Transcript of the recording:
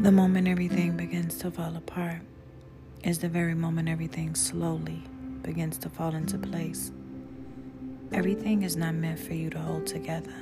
The moment everything begins to fall apart is the very moment everything slowly begins to fall into place. Everything is not meant for you to hold together.